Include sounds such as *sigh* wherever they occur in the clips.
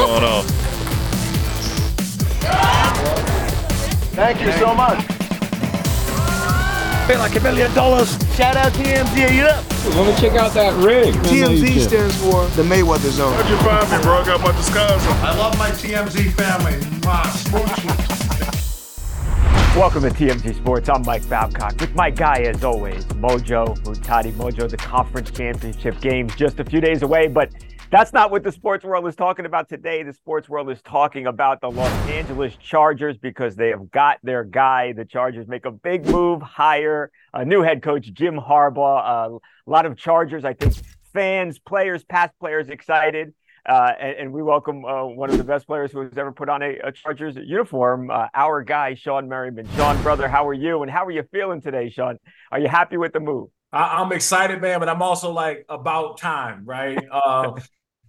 What's going on? Thank you so much. Pay like a million dollars. Shout out TMZ, you up? Let me check out that ring. TMZ stands for the Mayweather Zone. How'd you find me, bro? I got my disguise on. I love my TMZ family. My sports. Welcome to TMZ Sports. I'm Mike Babcock with my guy, as always, Mojo Muhtadi. Mojo, the conference championship games just a few days away, but that's not what the sports world is talking about today. The sports world is talking about the Los Angeles Chargers because they have got their guy. The Chargers make a big move, hire a new head coach, Jim Harbaugh. Uh, a lot of Chargers, I think, fans, players, past players excited. Uh, and, and, we welcome uh, one of the best players who has ever put on a, a Chargers uniform, uh, our guy, Shawne Merriman. Shawne, brother, how are you? And how are you feeling today, Shawne? Are you happy with the move? I, am excited, man, but I'm also like about time, right?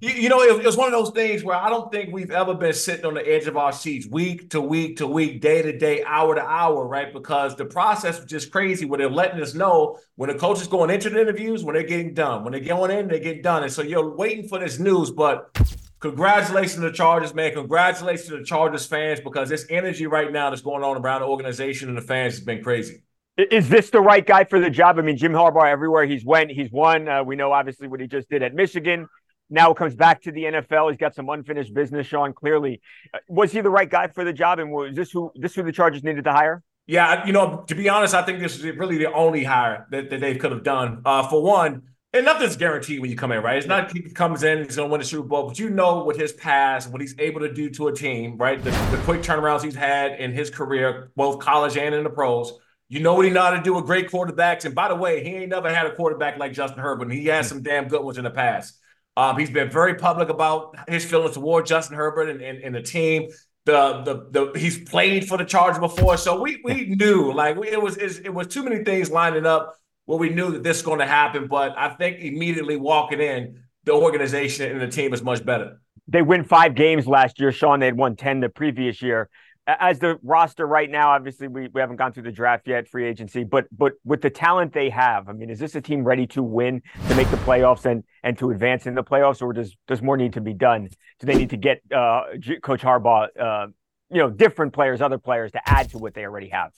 You, you, know, it, it, was one of those things where I don't think we've ever been sitting on the edge of our seats week to week to week, day to day, hour to hour, right? Because the process was just crazy where they're letting us know when the coaches going into the interviews, when they're getting done. When they're going in, they get done. And so you're waiting for this news, but congratulations to the Chargers, man. Congratulations to the Chargers fans because this energy right now that's going on around the organization and the fans has been crazy. Is this the right guy for the job? I mean, Jim Harbaugh, everywhere he's went, he's won. Uh, we know obviously what he just did at Michigan now it comes back to the NFL. He's got some unfinished business, Shawne Clearly, uh, was he the right guy for the job? And was this who this who the Chargers needed to hire? Yeah, you know, to be honest, I think this is really the only hire that, that they could have done. Uh, for one, and nothing's guaranteed when you come in, right? It's not he comes in, he's going to win the Super Bowl, but you know what his past, what he's able to do to a team, right? The, the quick turnarounds he's had in his career, both college and in the pros. You know what he know how to do with great quarterbacks. And by the way, he ain't never had a quarterback like Justin Herbert. He has some damn good ones in the past. Um, he's been very public about his feelings toward Justin Herbert and, and, and the team. The, the the he's played for the Chargers before, so we we knew like we, it was it was too many things lining up where we knew that this was going to happen. But I think immediately walking in, the organization and the team is much better. They win five games last year, Shawne. They had won ten the previous year as the roster right now, obviously we, we haven't gone through the draft yet, free agency, but but with the talent they have, I mean, is this a team ready to win, to make the playoffs and and to advance in the playoffs, or does does more need to be done? Do they need to get uh, Coach Harbaugh, uh, you know, different players, other players to add to what they already have?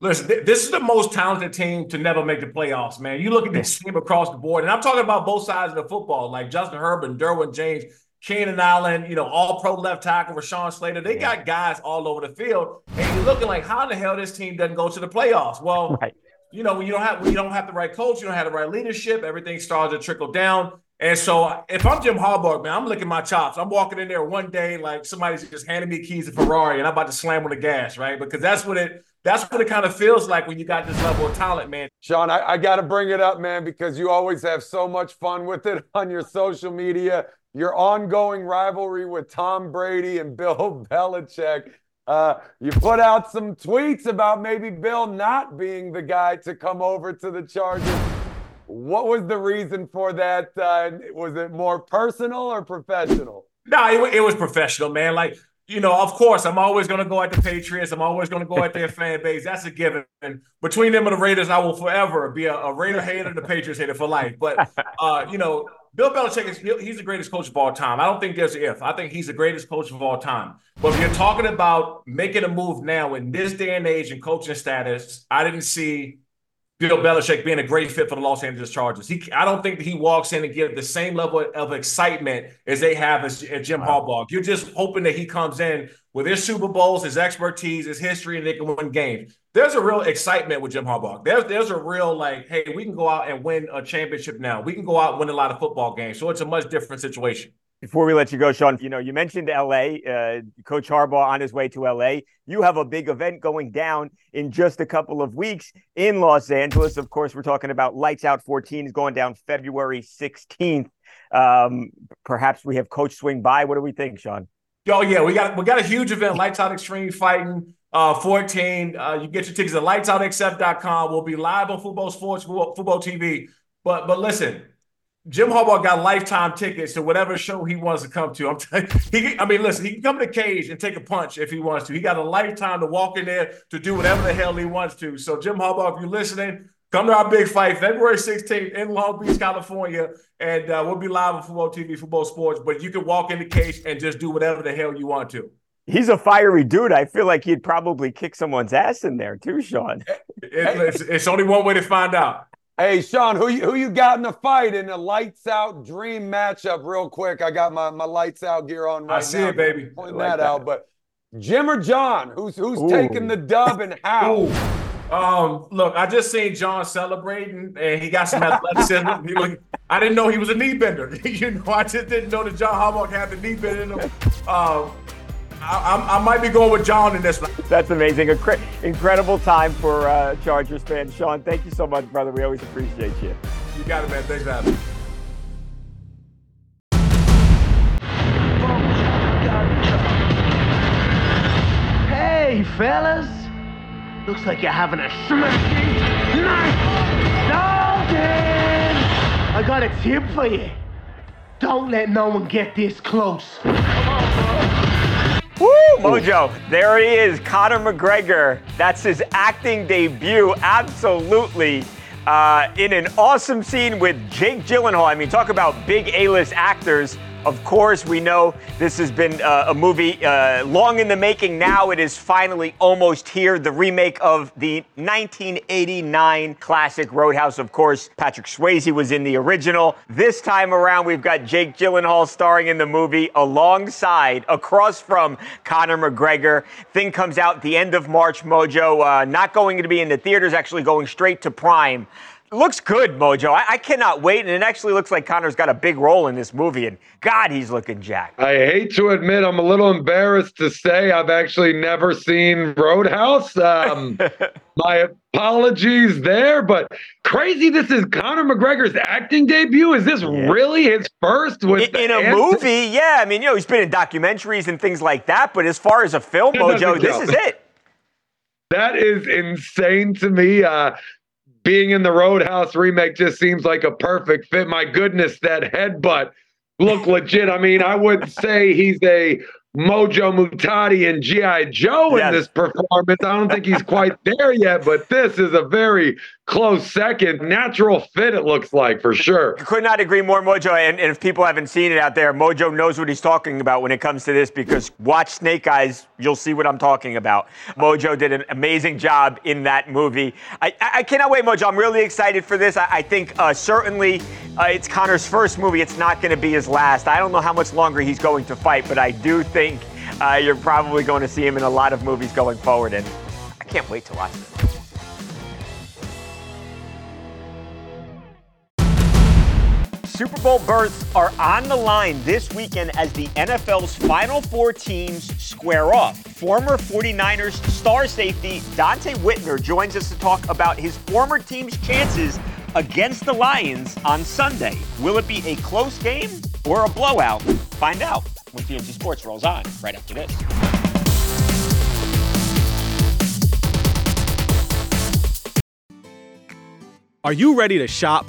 Listen, this is the most talented team to never make the playoffs, man. You look at this team across the board, and I'm talking about both sides of the football, like Justin Herbert, Derwin James. Keenan Allen, you know, all pro left tackle, Rashawn Slater. They yeah. got guys all over the field. And you're looking like, how the hell this team doesn't go to the playoffs? Well, right. you know, when you don't have when you don't have the right coach, you don't have the right leadership, everything starts to trickle down. And so if I'm Jim Harbaugh, man, I'm licking my chops. I'm walking in there one day like somebody's just handing me keys to Ferrari and I'm about to slam on the gas, right? Because that's what it that's what it kind of feels like when you got this level of talent, man. Shawne, I, I got to bring it up, man, because you always have so much fun with it *laughs* on your social media your ongoing rivalry with Tom Brady and *laughs* Bill Belichick. Uh, you put out some tweets about maybe Bill not being the guy to come over to the Chargers. What was the reason for that? Uh, was it more personal or professional? No, it, it was professional, man. Like, you know, of course, I'm always going to go at the Patriots. I'm always going to go at their fan base. That's a given. And between them and the Raiders, I will forever be a, a Raider hater and a Patriots hater for life. But, uh, you know, Bill Belichick is he's the greatest coach of all time. I don't think there's an if. I think he's the greatest coach of all time. But if you're talking about making a move now in this day and age and coaching status, I didn't see Bill Belichick being a great fit for the Los Angeles Chargers. He, I don't think that he walks in and gives the same level of excitement as they have as, as Jim wow. Harbaugh. You're just hoping that he comes in with his Super Bowls, his expertise, his history, and they can win games. There's a real excitement with Jim Harbaugh. There's there's a real like, hey, we can go out and win a championship now. We can go out and win a lot of football games. So it's a much different situation. Before we let you go, Shawne, you know, you mentioned LA, uh, Coach Harbaugh on his way to LA. You have a big event going down in just a couple of weeks in Los Angeles. Of course, we're talking about Lights Out 14 is going down February 16th. Um, perhaps we have Coach swing by. What do we think, Shawne? Oh yeah, we got we got a huge event, Lights Out Extreme Fighting uh, 14. Uh, you get your tickets at lightsoutxf.com. We'll be live on Fubo Sports, Fubo TV. But but listen, Jim Harbaugh got lifetime tickets to whatever show he wants to come to. I'm t- he, I mean, listen, he can come to the cage and take a punch if he wants to. He got a lifetime to walk in there to do whatever the hell he wants to. So, Jim Harbaugh, if you're listening, come to our big fight February 16th in Long Beach, California, and uh, we'll be live on Fubo TV, Fubo Sports. But you can walk in the cage and just do whatever the hell you want to. He's a fiery dude. I feel like he'd probably kick someone's ass in there too, Shawne. It, it's, it's only one way to find out. Hey, Shawne, who you, who you got in the fight in the lights out dream matchup? Real quick, I got my, my lights out gear on right I see now. it, baby. Pointing like that, that, out, but Jim or John, who's who's Ooh. taking the dub and how? Um, look, I just seen John celebrating, and he got some athleticism. he like, I didn't know he was a knee bender. *laughs* you know, I just didn't know that John Harbaugh had the knee bender in him. Um, I, I, might be going with John in this one. That's amazing. Incre- incredible time for uh, Chargers fans. Shawne, thank you so much, brother. We always appreciate you. You got it, man. Thanks for having me. Hey, fellas. Looks like you're having a smashing night. Dalton! I got a tip for you. Don't let no one get this close. Woo, Mojo. There he is, Conor McGregor. That's his acting debut. Absolutely. Uh, in an awesome scene with Jake Gyllenhaal. I mean, talk about big A list actors. Of course, we know this has been uh, a movie uh, long in the making. Now it is finally almost here. The remake of the 1989 classic Road House. Of course, Patrick Swayze was in the original. This time around, we've got Jake Gyllenhaal starring in the movie alongside, across from Conor McGregor. Thing comes out the end of March, Mojo. Uh, not going to be in the theaters, actually going straight to Prime looks good, Mojo. I, I, cannot wait, and it actually looks like Conor's got a big role in this movie. And God, he's looking jacked. I hate to admit, I'm a little embarrassed to say I've actually never seen Road House. Um, *laughs* my apologies there, but crazy. This is Conor McGregor's acting debut. Is this yeah. really his first with in, in a movie? Yeah, I mean, you know, he's been in documentaries and things like that. But as far as a film, Mojo, this is it. That is insane to me. Uh, being in the Road House remake just seems like a perfect fit. My goodness, that headbutt looked legit. I mean, I would *laughs* say he's a Mojo Muhtadi and G.I. Joe in yes. this performance. I don't think he's quite there yet, but this is a very close second. Natural fit, it looks like, for sure. Could not agree more, Mojo. And, and, if people haven't seen it out there, Mojo knows what he's talking about when it comes to this because watch Snake Eyes, you'll see what I'm talking about. Mojo did an amazing job in that movie. I, I cannot wait, Mojo. I'm really excited for this. I, I think uh, certainly uh, it's Conor's first movie. It's not going to be his last. I don't know how much longer he's going to fight, but I do think uh, you're probably going to see him in a lot of movies going forward. And I can't wait to watch. Super Bowl berths are on the line this weekend as the NFL's final four teams square off. Former 49ers star safety Donte Whitner joins us to talk about his former team's chances against the Lions on Sunday. Will it be a close game or a blowout? Find out when TMZ Sports rolls on right after this. Are you ready to shop?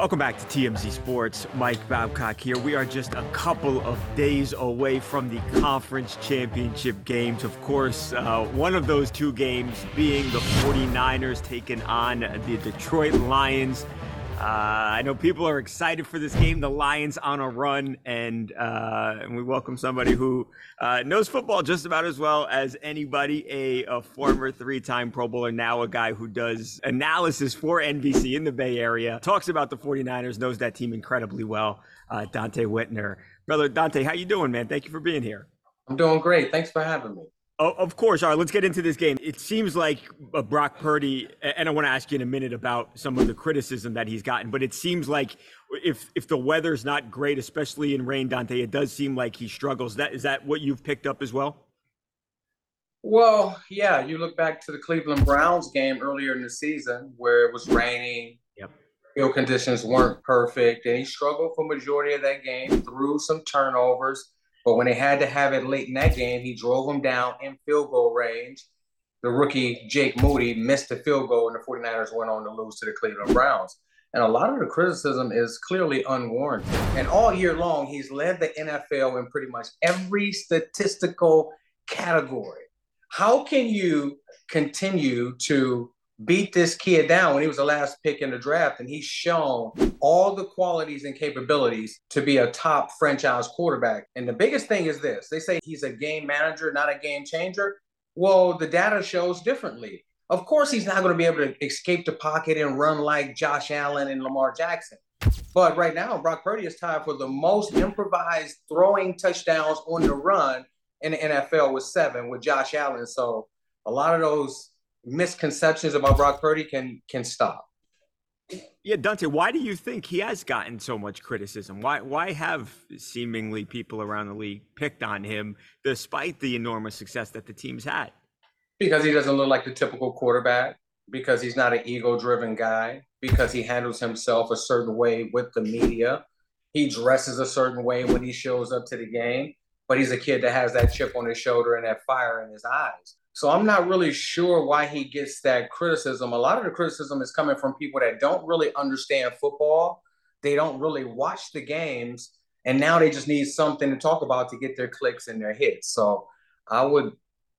Welcome back to TMZ Sports. Mike Babcock here. We are just a couple of days away from the conference championship games. Of course, uh, one of those two games being the 49ers taking on the Detroit Lions. Uh, I know people are excited for this game. The Lions on a run, and uh, and we welcome somebody who uh, knows football just about as well as anybody. A, a, former three-time Pro Bowler, now a guy who does analysis for NBC in the Bay Area, talks about the 49ers, knows that team incredibly well. Uh, Donte Whitner, brother Donte, how you doing, man? Thank you for being here. I'm doing great. Thanks for having me. Oh, of course. All right, let's get into this game. It seems like uh, Brock Purdy, and I want to ask you in a minute about some of the criticism that he's gotten, but it seems like if if the weather's not great, especially in rain, Donte, it does seem like he struggles. That is that what you've picked up as well? Well, yeah. You look back to the Cleveland Browns game earlier in the season where it was raining. Yep. Field conditions weren't perfect, and he struggled for majority of that game through some turnovers but when they had to have it late in that game, he drove them down in field goal range. The rookie Jake Moody missed the field goal, and the 49ers went on to lose to the Cleveland Browns. And a lot of the criticism is clearly unwarranted. And all year long, he's led the NFL in pretty much every statistical category. How can you continue to beat this kid down when he was the last pick in the draft and he's shown all the qualities and capabilities to be a top franchise quarterback. And the biggest thing is this they say he's a game manager, not a game changer. Well, the data shows differently. Of course, he's not going to be able to escape the pocket and run like Josh Allen and Lamar Jackson. But right now, Brock Purdy is tied for the most improvised throwing touchdowns on the run in the NFL with seven with Josh Allen. So a lot of those misconceptions about Brock Purdy can can stop. Yeah, Donte, why do you think he has gotten so much criticism? Why why have seemingly people around the league picked on him despite the enormous success that the team's had? Because he doesn't look like the typical quarterback, because he's not an ego-driven guy, because he handles himself a certain way with the media. He dresses a certain way when he shows up to the game, but he's a kid that has that chip on his shoulder and that fire in his eyes. So I'm not really sure why he gets that criticism. A lot of the criticism is coming from people that don't really understand football. They don't really watch the games, and now they just need something to talk about to get their clicks and their hits. So I would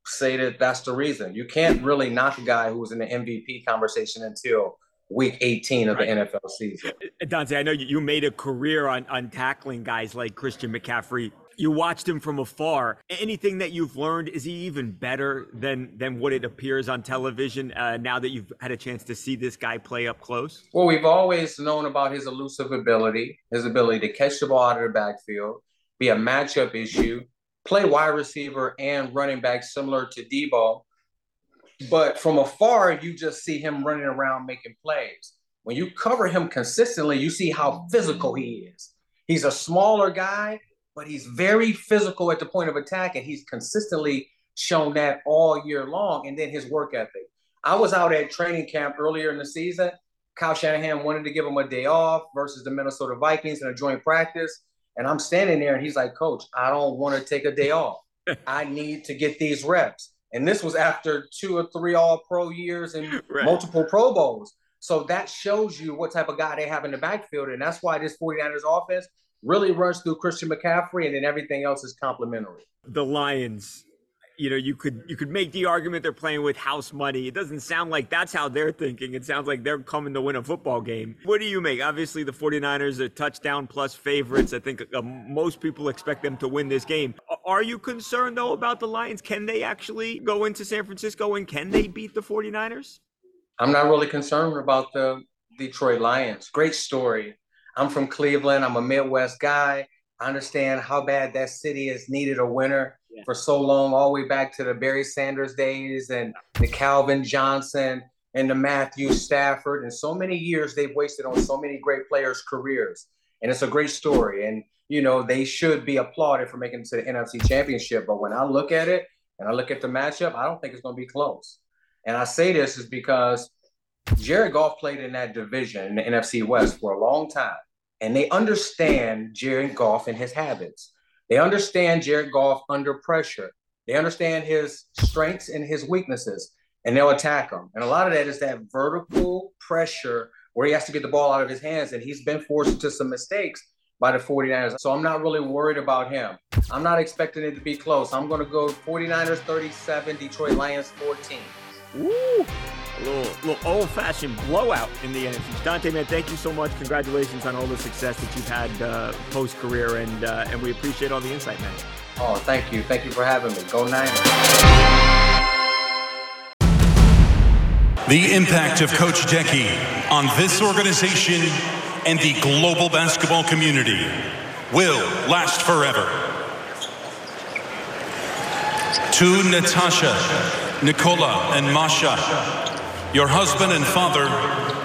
say that that's the reason. You can't really knock a guy who was in the MVP conversation until week 18 of right. the NFL season. Donte, I know you made a career on, on tackling guys like Christian McCaffrey you watched him from afar. Anything that you've learned is he even better than than what it appears on television uh, now that you've had a chance to see this guy play up close? Well, we've always known about his elusive ability, his ability to catch the ball out of the backfield, be a matchup issue, play wide receiver and running back similar to Deebo. But from afar, you just see him running around making plays. When you cover him consistently, you see how physical he is. He's a smaller guy, but he's very physical at the point of attack, and he's consistently shown that all year long. And then his work ethic. I was out at training camp earlier in the season. Kyle Shanahan wanted to give him a day off versus the Minnesota Vikings in a joint practice. And I'm standing there, and he's like, Coach, I don't want to take a day off. *laughs* I need to get these reps. And this was after two or three all pro years and *laughs* right. multiple Pro Bowls. So that shows you what type of guy they have in the backfield. And that's why this 49ers offense really runs through Christian McCaffrey, and then everything else is complementary. The Lions, you know, you could you could make the argument they're playing with house money. It doesn't sound like that's how they're thinking. It sounds like they're coming to win a football game. What do you make? Obviously, the 49ers are touchdown plus favorites. I think uh, most people expect them to win this game. Are you concerned though about the Lions? Can they actually go into San Francisco and can they beat the 49ers? I'm not really concerned about the Detroit Lions. Great story I'm from Cleveland. I'm a Midwest guy. I understand how bad that city has needed a winner yeah. for so long, all the way back to the Barry Sanders days and the Calvin Johnson and the Matthew Stafford. And so many years they've wasted on so many great players' careers. And it's a great story. And, you know, they should be applauded for making it to the NFC Championship. But when I look at it and I look at the matchup, I don't think it's going to be close. And I say this is because Jared Goff played in that division in the NFC West for a long time, and they understand Jared Goff and his habits. They understand Jared Goff under pressure. They understand his strengths and his weaknesses, and they'll attack him. And a lot of that is that vertical pressure where he has to get the ball out of his hands, and he's been forced into some mistakes by the 49ers. So I'm not really worried about him. I'm not expecting it to be close. I'm going to go 49ers 37, Detroit Lions 14. Ooh, a little, little old-fashioned blowout in the NFC. Donte, man, thank you so much. Congratulations on all the success that you've had uh, post-career, and uh, and we appreciate all the insight, man. Oh, thank you. Thank you for having me. Go Niners. The impact of Coach Deki on this organization and the global basketball community will last forever. To Natasha, Nicola, and Masha, your husband and father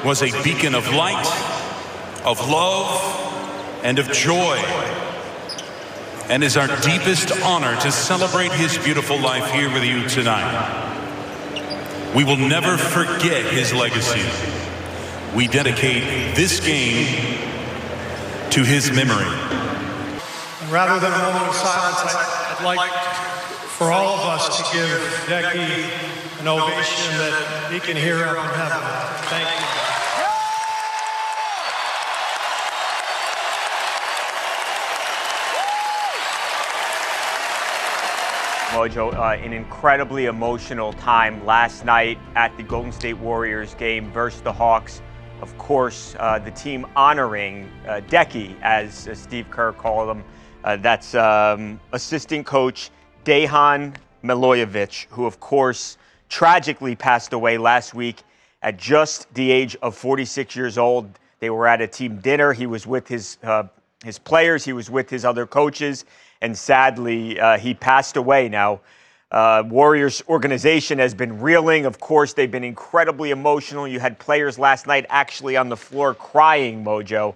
was a beacon of light, of love, and of joy. And is our deepest honor to celebrate his beautiful life here with you tonight. We will never forget his legacy. We dedicate this game to his memory. And rather than a moment of silence, I'd like for all of us to give Deki an ovation that he can hear up in heaven. Thank you. Mojo, uh, an incredibly emotional time last night at the Golden State Warriors game versus the Hawks. Of course, uh, the team honoring uh, Deki, as Steve Kerr called him. Uh, that's um, assistant coach Dejan Milojevic, who, of course, tragically passed away last week at just the age of 46 years old. They were at a team dinner. He was with his uh, his players. He was with his other coaches and sadly, uh, he passed away. Now, uh, Warriors organization has been reeling. Of course, they've been incredibly emotional. You had players last night actually on the floor crying, Mojo,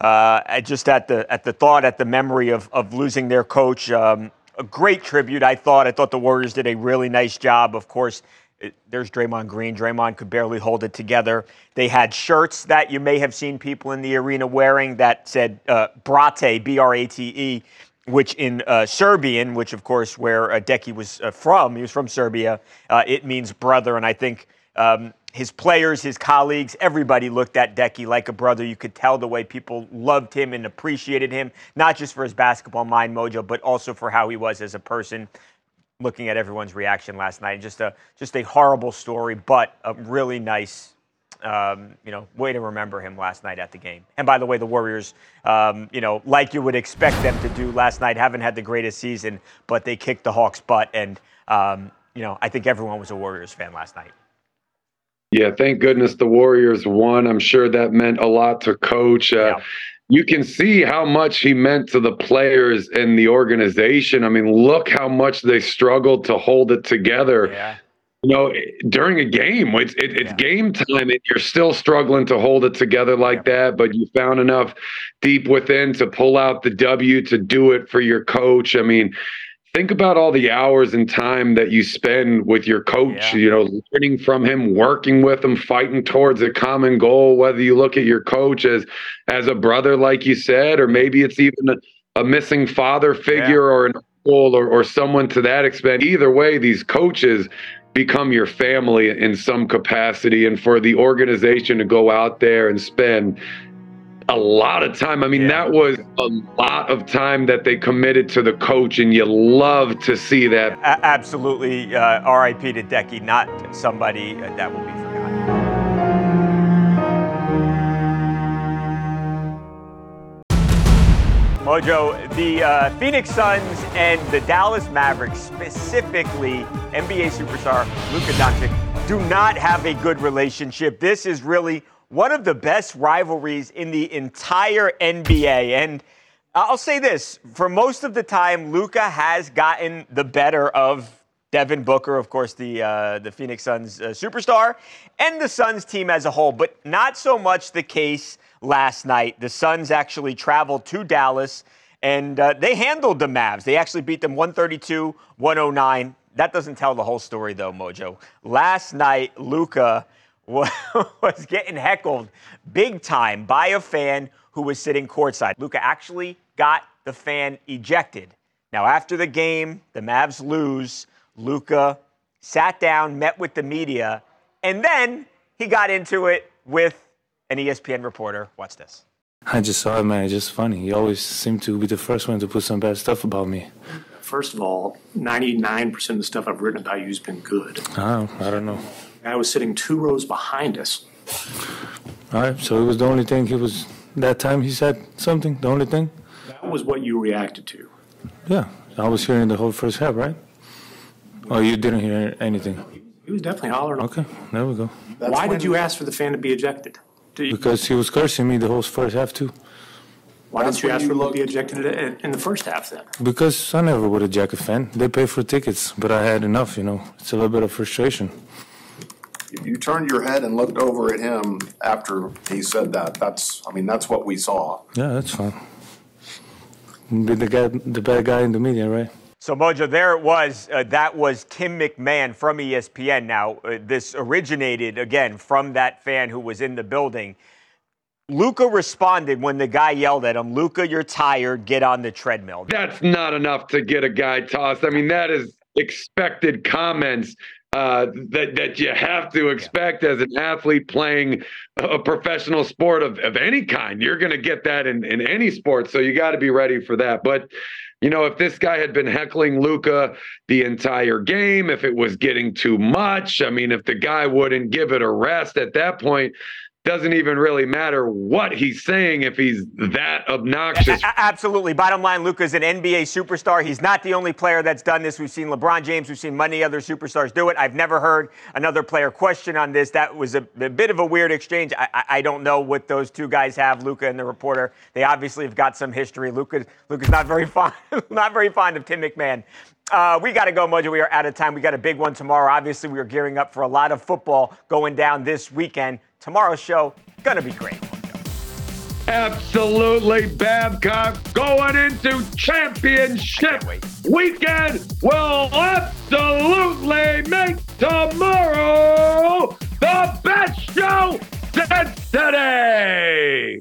uh, just at the at the thought, at the memory of of losing their coach. Um, a great tribute, I thought. I thought the Warriors did a really nice job. Of course, it, there's Draymond Green. Draymond could barely hold it together. They had shirts that you may have seen people in the arena wearing that said uh, Brate, B R A T E which in uh, Serbian, which of course where uh, Deki was uh, from, he was from Serbia, uh, it means brother. And I think um, his players, his colleagues, everybody looked at Deki like a brother. You could tell the way people loved him and appreciated him, not just for his basketball mind mojo, but also for how he was as a person. Looking at everyone's reaction last night, just a just a horrible story, but a really nice um, you know, way to remember him last night at the game. And by the way, the Warriors, um, you know, like you would expect them to do last night, haven't had the greatest season, but they kicked the Hawks' butt. And, um, you know, I think everyone was a Warriors fan last night. Yeah, thank goodness the Warriors won. I'm sure that meant a lot to coach. Uh, yeah. You can see how much he meant to the players and the organization. I mean, look how much they struggled to hold it together. Yeah you know, during a game, it's it, it's yeah. game time, and you're still struggling to hold it together like that. But you found enough deep within to pull out the W to do it for your coach. I mean, think about all the hours and time that you spend with your coach. Yeah. You know, learning from him, working with him, fighting towards a common goal. Whether you look at your coach as as a brother, like you said, or maybe it's even a, a missing father figure or an uncle or, or someone to that extent. Either way, these coaches become your family in some capacity and for the organization to go out there and spend a lot of time. I mean, yeah. that was a lot of time that they committed to the coach, and you love to see that. A- absolutely. Uh, RIP to Deki, not somebody that will be forgotten. Mojo, the uh, Phoenix Suns and the Dallas Mavericks, specifically NBA superstar Luka Doncic, do not have a good relationship. This is really one of the best rivalries in the entire NBA. And I'll say this for most of the time, Luka has gotten the better of Devin Booker, of course, the uh, the Phoenix Suns uh, superstar, and the Suns team as a whole, but not so much the case last night. The Suns actually traveled to Dallas and uh, they handled the Mavs. They actually beat them 132 109. That doesn't tell the whole story, though, Mojo. Last night, Luka *laughs* was getting heckled big time by a fan who was sitting courtside. Luka actually got the fan ejected. Now, after the game, the Mavs lose. Luka sat down, met with the media, and then he got into it with an ESPN reporter. Watch this. I just saw it, man. It's just funny. He always seemed to be the first one to put some bad stuff about me. First of all, 99% of the stuff I've written about you has been good. I don't, I don't know. I was sitting two rows behind us. All right, so it was the only thing he was, that time he said something, the only thing? That was what you reacted to. Yeah, I was hearing the whole first half, right? Oh, you didn't hear anything? He was definitely hollering. Okay, there we go. Why did you ask for the fan to be ejected? Did you- Because he was cursing me the whole first half, too. why didn't you ask for him to be ejected in- in the first half then? Because I never would eject a fan. They pay for tickets, but I had enough, you know. It's a little bit of frustration. You turned your head and looked over at him after he said that. That's, I mean, that's what we saw. Yeah, that's fine. Be the guy, the bad guy in the media, right? So, Mojo, there it was. Uh, that was Tim McMahon from ESPN. Now, uh, this originated, again, from that fan who was in the building. Luka responded when the guy yelled at him, Luka, you're tired. Get on the treadmill. That's not enough to get a guy tossed. I mean, that is expected comments uh, that that you have to expect as an athlete playing a professional sport of, of any kind. You're going to get that in, in any sport, so you got to be ready for that. But you know, if this guy had been heckling Luka the entire game, if it was getting too much, I mean, if the guy wouldn't give it a rest at that point, doesn't even really matter what he's saying if he's that obnoxious. A- absolutely. Bottom line, Luka's an NBA superstar. He's not the only player that's done this. We've seen LeBron James, we've seen many other superstars do it. I've never heard another player question on this. That was a, a bit of a weird exchange. I, I, I don't know what those two guys have, Luka and the reporter. They obviously have got some history. Luka, Luka's not very *laughs* fond, not very fond of Tim McMahon. Uh, we got to go, Mojo. We are out of time. We got a big one tomorrow. Obviously, we are gearing up for a lot of football going down this weekend. Tomorrow's show gonna be great. Absolutely, Babcock going into championship weekend will absolutely make tomorrow the best show since today.